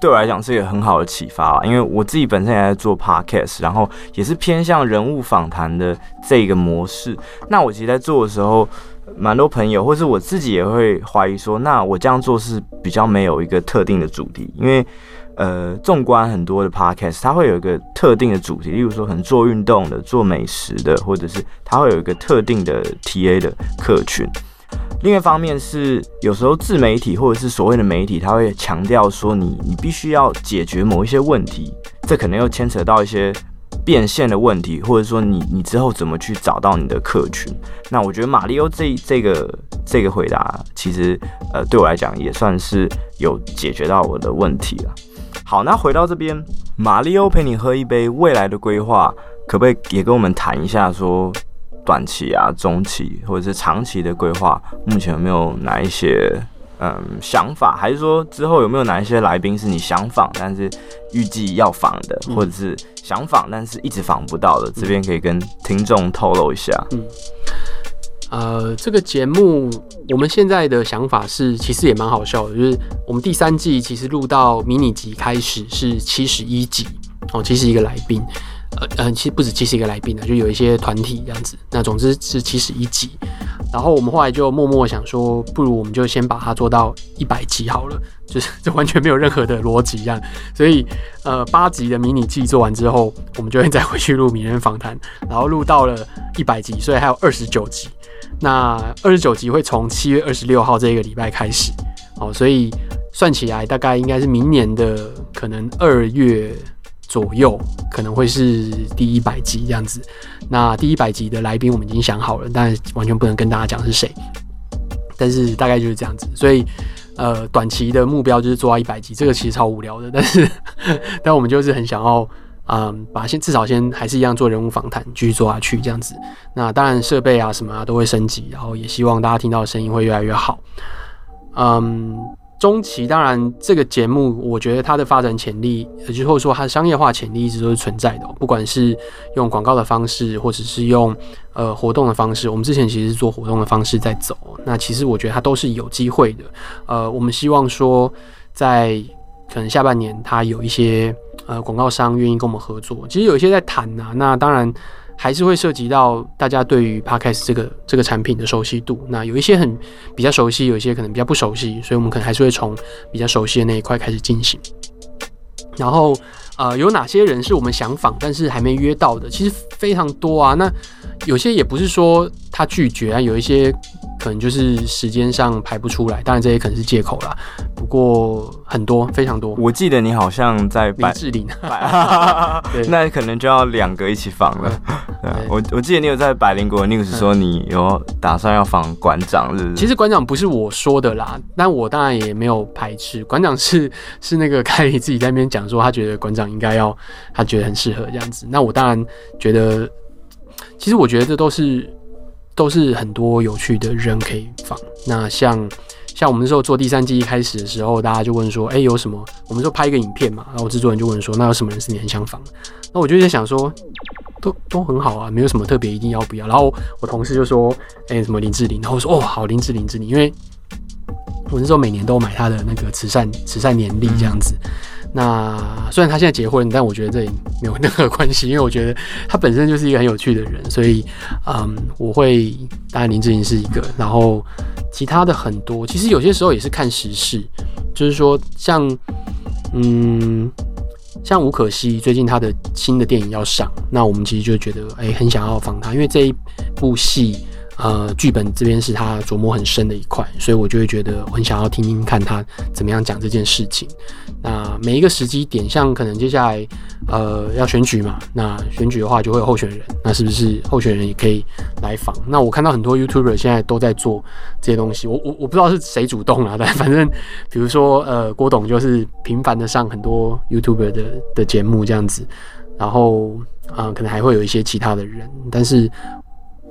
对我来讲是一个很好的启发，因为我自己本身也在做 podcast，然后也是偏向人物访谈的这个模式。那我其实在做的时候，蛮多朋友或是我自己也会怀疑说，那我这样做是比较没有一个特定的主题，因为呃，纵观很多的 podcast，它会有一个特定的主题，例如说可能做运动的、做美食的，或者是它会有一个特定的 TA 的客群。另一方面是，有时候自媒体或者是所谓的媒体，他会强调说你你必须要解决某一些问题，这可能又牵扯到一些变现的问题，或者说你你之后怎么去找到你的客群。那我觉得马里欧这这个这个回答，其实呃对我来讲也算是有解决到我的问题了。好，那回到这边，马里欧陪你喝一杯，未来的规划可不可以也跟我们谈一下说？短期啊、中期或者是长期的规划，目前有没有哪一些嗯想法？还是说之后有没有哪一些来宾是你想访，但是预计要访的，或者是想访但是一直访不到的？这边可以跟听众透露一下。嗯，呃，这个节目我们现在的想法是，其实也蛮好笑的，就是我们第三季其实录到迷你集开始是七十一集哦，其实一个来宾。呃呃，其实不止七十一个来宾啊，就有一些团体这样子。那总之是七十一集，然后我们后来就默默想说，不如我们就先把它做到一百集好了，就是 这完全没有任何的逻辑一样。所以呃，八集的迷你季做完之后，我们就会再回去录名人访谈，然后录到了一百集，所以还有二十九集。那二十九集会从七月二十六号这个礼拜开始，哦，所以算起来大概应该是明年的可能二月。左右可能会是第一百集这样子，那第一百集的来宾我们已经想好了，但完全不能跟大家讲是谁，但是大概就是这样子，所以呃短期的目标就是做到一百集，这个其实超无聊的，但是 但我们就是很想要嗯把先至少先还是一样做人物访谈继续做下去这样子，那当然设备啊什么啊都会升级，然后也希望大家听到的声音会越来越好，嗯。中期当然，这个节目我觉得它的发展潜力，也就是说它的商业化潜力一直都是存在的。不管是用广告的方式，或者是用呃活动的方式，我们之前其实是做活动的方式在走。那其实我觉得它都是有机会的。呃，我们希望说，在可能下半年，它有一些呃广告商愿意跟我们合作。其实有一些在谈呐。那当然。还是会涉及到大家对于 Podcast 这个这个产品的熟悉度。那有一些很比较熟悉，有一些可能比较不熟悉，所以我们可能还是会从比较熟悉的那一块开始进行。然后，呃，有哪些人是我们想访但是还没约到的？其实非常多啊。那有些也不是说他拒绝啊，有一些。可能就是时间上排不出来，当然这也可能是借口啦。不过很多，非常多。我记得你好像在林志玲，那可能就要两个一起访了。对，我我记得你有在百灵国 news 说你有打算要访馆长，是不是？其实馆长不是我说的啦，但我当然也没有排斥。馆长是 是那个凯里自己在那边讲说，他觉得馆长应该要，他觉得很适合这样子。那我当然觉得，其实我觉得这都是。都是很多有趣的人可以访。那像像我们那时候做第三季一开始的时候，大家就问说，哎、有什么？我们就拍一个影片嘛。然后制作人就问说，那有什么人是你很想访？那我就在想说，都都很好啊，没有什么特别一定要不要。然后我同事就说，哎、什么林志玲？然后我说，哦，好，林志玲，志玲，因为我那时候每年都买他的那个慈善慈善年历这样子。那虽然他现在结婚，但我觉得这也没有任何关系，因为我觉得他本身就是一个很有趣的人，所以，嗯，我会当然林志玲是一个，然后其他的很多，其实有些时候也是看时事，就是说像，嗯，像吴可熙最近他的新的电影要上，那我们其实就觉得哎、很想要访他，因为这一部戏。呃，剧本这边是他琢磨很深的一块，所以我就会觉得我很想要听听看他怎么样讲这件事情。那每一个时机点，像可能接下来呃要选举嘛，那选举的话就会有候选人，那是不是候选人也可以来访？那我看到很多 YouTuber 现在都在做这些东西，我我我不知道是谁主动啊，但反正比如说呃郭董就是频繁的上很多 YouTuber 的的节目这样子，然后啊、可能还会有一些其他的人，但是。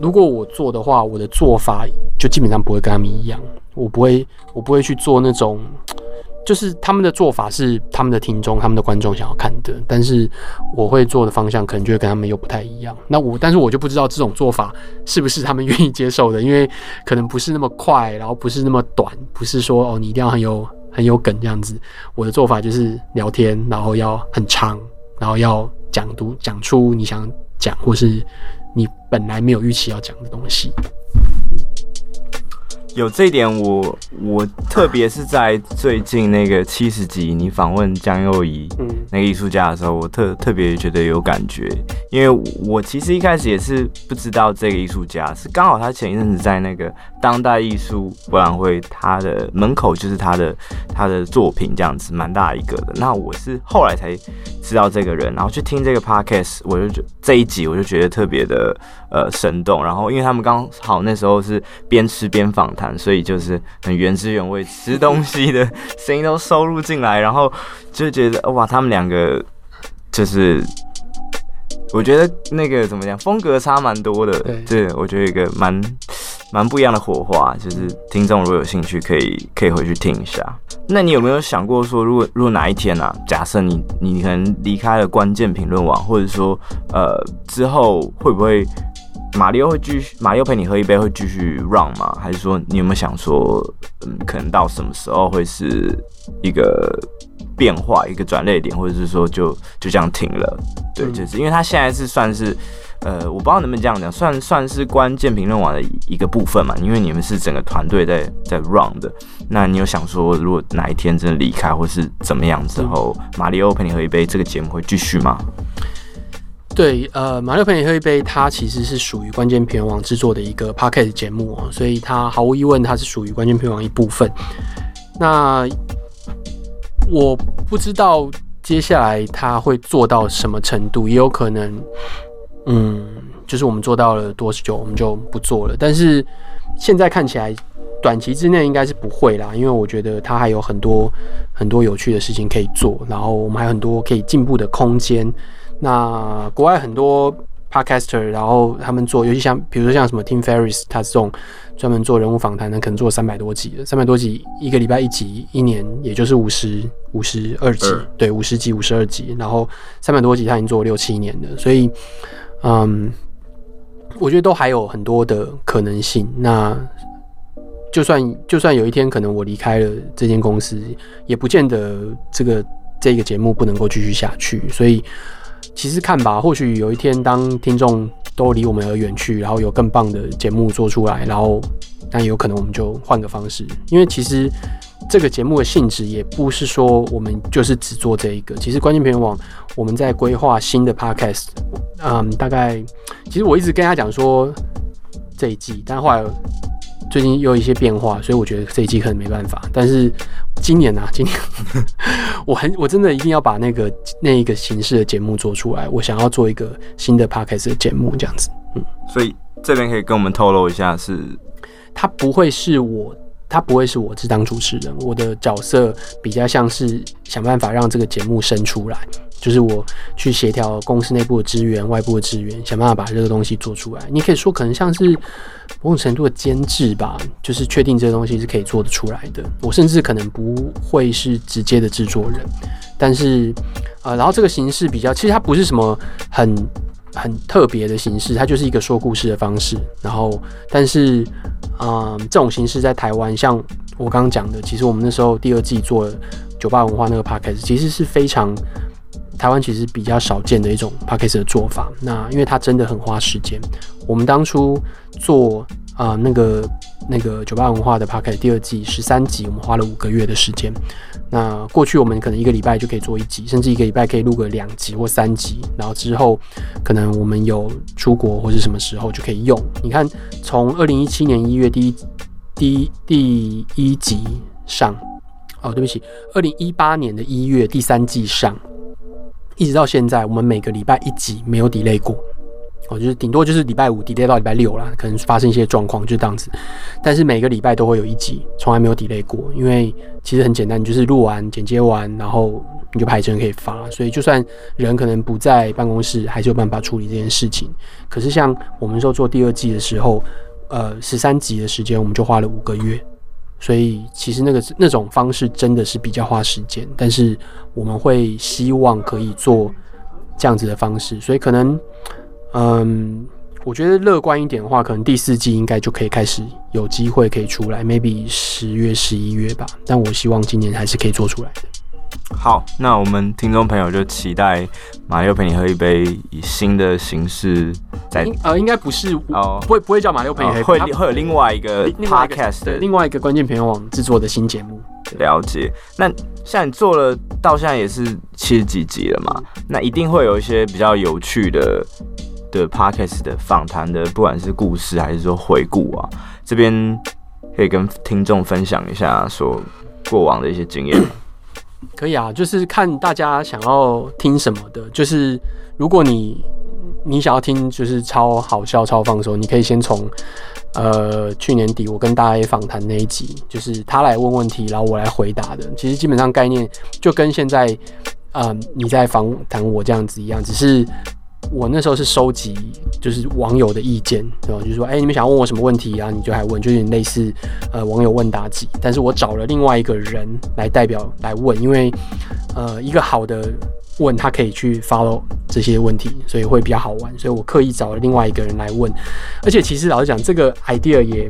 如果我做的话，我的做法就基本上不会跟他们一样。我不会，我不会去做那种，就是他们的做法是他们的听众、他们的观众想要看的，但是我会做的方向可能就会跟他们又不太一样。那我，但是我就不知道这种做法是不是他们愿意接受的，因为可能不是那么快，然后不是那么短，不是说哦，你一定要很有很有梗这样子。我的做法就是聊天，然后要很长，然后要讲读讲出你想讲或是你本来没有预期要讲的东西。有这一点我，我我特别是在最近那个七十集你访问江佑仪那个艺术家的时候，我特特别觉得有感觉，因为我其实一开始也是不知道这个艺术家，是刚好他前一阵子在那个当代艺术博览会，他的门口就是他的他的作品这样子，蛮大一个的。那我是后来才知道这个人，然后去听这个 podcast，我就觉这一集我就觉得特别的呃生动。然后因为他们刚好那时候是边吃边访谈。所以就是很原汁原味，吃东西的 声音都收录进来，然后就觉得哇，他们两个就是，我觉得那个怎么讲，风格差蛮多的。对，我觉得一个蛮蛮不一样的火花，就是听众如果有兴趣，可以可以回去听一下。那你有没有想过说，如果如果哪一天啊，假设你你可能离开了关键评论网，或者说呃之后会不会？马里奥会继续，马里奥陪你喝一杯会继续 run 吗？还是说你有没有想说，嗯，可能到什么时候会是一个变化，一个转捩点，或者是说就就这样停了？对，就是因为他现在是算是，呃，我不知道能不能这样讲，算算是关键评论网的一个部分嘛？因为你们是整个团队在在 run 的。那你有想说，如果哪一天真的离开，或是怎么样之后，马里奥陪你喝一杯这个节目会继续吗？对，呃，马里欧陪你喝一杯，它其实是属于关键评论网制作的一个 podcast 节目哦，所以它毫无疑问，它是属于关键评论网一部分。那我不知道接下来它会做到什么程度，也有可能，嗯，就是我们做到了多久，我们就不做了。但是现在看起来，短期之内应该是不会啦，因为我觉得它还有很多很多有趣的事情可以做，然后我们还有很多可以进步的空间。那国外很多 podcaster，然后他们做，尤其像比如说像什么 Tim Ferriss，他这种专门做人物访谈的，可能做三百多集的，三百多集一个礼拜一集，一年也就是五十五十二集，对，五十集五十二集，然后三百多集他已经做了六七年了，所以，嗯，我觉得都还有很多的可能性。那就算就算有一天可能我离开了这间公司，也不见得这个这个节目不能够继续下去，所以。其实看吧，或许有一天，当听众都离我们而远去，然后有更棒的节目做出来，然后，但有可能我们就换个方式。因为其实这个节目的性质也不是说我们就是只做这一个。其实关键评论网我们在规划新的 podcast，嗯，大概其实我一直跟他讲说这一季，但后来。最近又有一些变化，所以我觉得这一季可能没办法。但是今年啊，今年我很我真的一定要把那个那一个形式的节目做出来。我想要做一个新的 podcast 的节目，这样子。嗯，所以这边可以跟我们透露一下是，是它不会是我，他不会是我是当主持人，我的角色比较像是想办法让这个节目生出来。就是我去协调公司内部的资源、外部的资源，想办法把这个东西做出来。你可以说可能像是某种程度的监制吧，就是确定这个东西是可以做得出来的。我甚至可能不会是直接的制作人，但是呃，然后这个形式比较，其实它不是什么很很特别的形式，它就是一个说故事的方式。然后，但是嗯、这种形式在台湾，像我刚刚讲的，其实我们那时候第二季做酒吧文化那个 podcast，其实是非常。台湾其实比较少见的一种 podcast 的做法，那因为它真的很花时间。我们当初做啊、那个那个酒吧文化的 podcast 第二季十三集，我们花了五个月的时间。那过去我们可能一个礼拜就可以做一集，甚至一个礼拜可以录个两集或三集。然后之后可能我们有出国或是什么时候就可以用。你看，从二零一七年一月第一第一第一集上，哦，对不起，二零一八年的一月第三季上。一直到现在，我们每个礼拜一集没有 delay 过，哦，就是顶多就是礼拜五 delay 到礼拜六啦，可能发生一些状况，就这样子。但是每个礼拜都会有一集，从来没有 delay 过，因为其实很简单，你就是录完、剪接完，然后你就拍成可以发。所以就算人可能不在办公室，还是有办法处理这件事情。可是像我们说做第二季的时候，呃，十三集的时间，我们就花了五个月。所以其实那个那种方式真的是比较花时间，但是我们会希望可以做这样子的方式，所以可能嗯我觉得乐观一点的话，可能第四季应该就可以开始有机会可以出来，maybe 十月、十一月吧。但我希望今年还是可以做出来的。好，那我们听众朋友就期待马六陪你喝一杯，以新的形式在呃，应该不是哦，不会不会叫马六陪你喝会会有另外一个 podcast 的另外一个关键评论网制作的新节目。了解。那像你做了到现在也是七十几集了嘛？那一定会有一些比较有趣的的 podcast 的访谈的，不管是故事还是说回顾啊，这边可以跟听众分享一下说过往的一些经验。可以啊，就是看大家想要听什么的。就是如果你你想要听，就是超好笑、超放松，你可以先从呃去年底我跟大 A 访谈那一集，就是他来问问题，然后我来回答的。其实基本上概念就跟现在嗯你在访谈我这样子一样，只是。我那时候是收集就是网友的意见，对吧？就是说，哎、你们想问我什么问题啊？你就还问，就有点类似呃网友问答集。但是我找了另外一个人来代表来问，因为呃一个好的问他可以去 follow 这些问题，所以会比较好玩。所以我刻意找了另外一个人来问。而且其实老实讲，这个 idea 也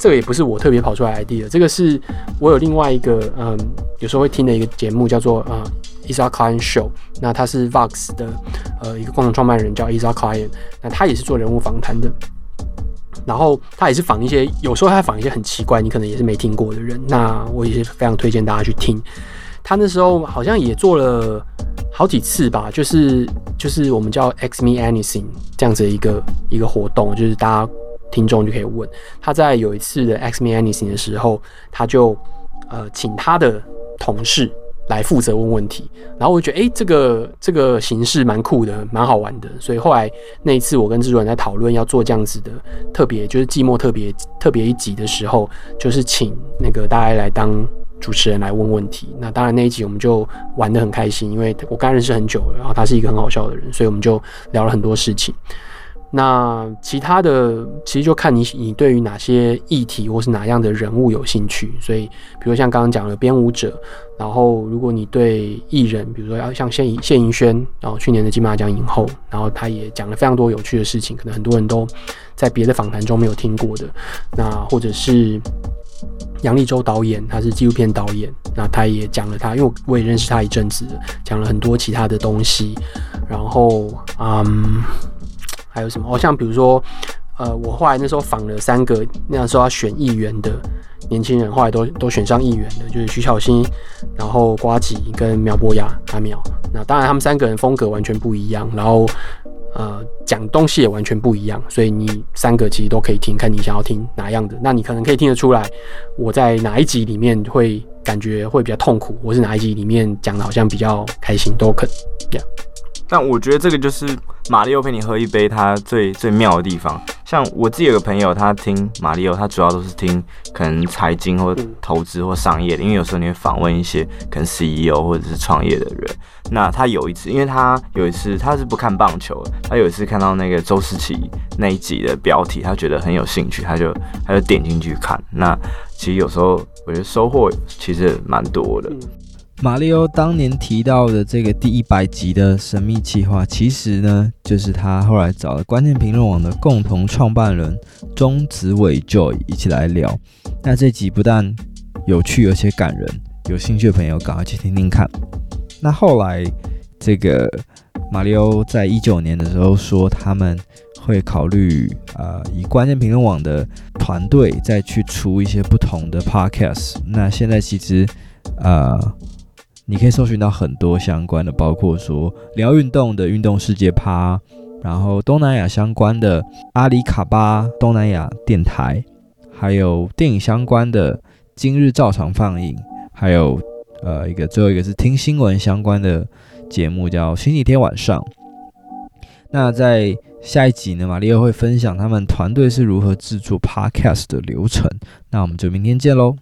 这个也不是我特别跑出来 idea，这个是我有另外一个嗯有时候会听的一个节目叫做啊。呃 Ezra Klein Show，那他是 Vox 的呃一个共同创办人叫 Ezra Klein，那他也是做人物访谈的，然后他也是访一些，有时候他访一些很奇怪，你可能也是没听过的人，那我也是非常推荐大家去听。他那时候好像也做了好几次吧，就是就是我们叫 Ask Me Anything 这样子的一个一个活动，就是大家听众就可以问。他在有一次的 Ask Me Anything 的时候，他就呃请他的同事。来负责问问题，然后我就觉得，哎、这个这个形式蛮酷的，蛮好玩的。所以后来那一次，我跟制作人在讨论要做这样子的特别，就是寂寞特别特别一集的时候，就是请那个大家来当主持人来问问题。那当然那一集我们就玩得很开心，因为我刚认识很久了，然后他是一个很好笑的人，所以我们就聊了很多事情。那其他的其实就看你你对于哪些议题或是哪样的人物有兴趣，所以比如像刚刚讲的编舞者，然后如果你对艺人，比如说要像谢谢盈萱，然后去年的金马奖影后，然后他也讲了非常多有趣的事情，可能很多人都在别的访谈中没有听过的。那或者是杨立洲导演，他是纪录片导演，那他也讲了他，因为我也认识他一阵子，讲了很多其他的东西，然后嗯。还有什么？哦，像比如说，呃，我后来那时候访了三个那时候要选议员的年轻人，后来都都选上议员的，就是徐巧芯，然后瓜吉跟苗博雅阿苗。那当然他们三个人风格完全不一样，然后呃讲东西也完全不一样，所以你三个其实都可以听，看你想要听哪样的。那你可能可以听得出来，我在哪一集里面会感觉会比较痛苦，或是哪一集里面讲的好像比较开心，都可以。Yeah. 但我觉得这个就是马力欧陪你喝一杯，他最最妙的地方。像我自己有个朋友，他听马力欧，他主要都是听可能财经或投资或商业的，因为有时候你会访问一些可能 CEO 或者是创业的人。那他有一次，因为他有一次他是不看棒球，他有一次看到那个周思琪那一集的标题，他觉得很有兴趣，他就他就点进去看。那其实有时候我觉得收获其实蛮多的。马里欧当年提到的这个第一百集的神秘计划，其实呢，就是他后来找了关键评论网的共同创办人钟子伟 Joy 一起来聊。那这集不但有趣，而且感人，有兴趣的朋友赶快去听听看。那后来，这个马里欧在一九年的时候说，他们会考虑、呃，以关键评论网的团队再去出一些不同的 Podcast。那现在其实。呃你可以搜寻到很多相关的，包括说聊运动的运动世界趴，然后东南亚相关的阿里卡巴东南亚电台，还有电影相关的今日照常放映，还有呃一个最后一个是听新闻相关的节目叫星期天晚上。那在下一集呢，马力欧会分享他们团队是如何制作 Podcast 的流程。那我们就明天见喽。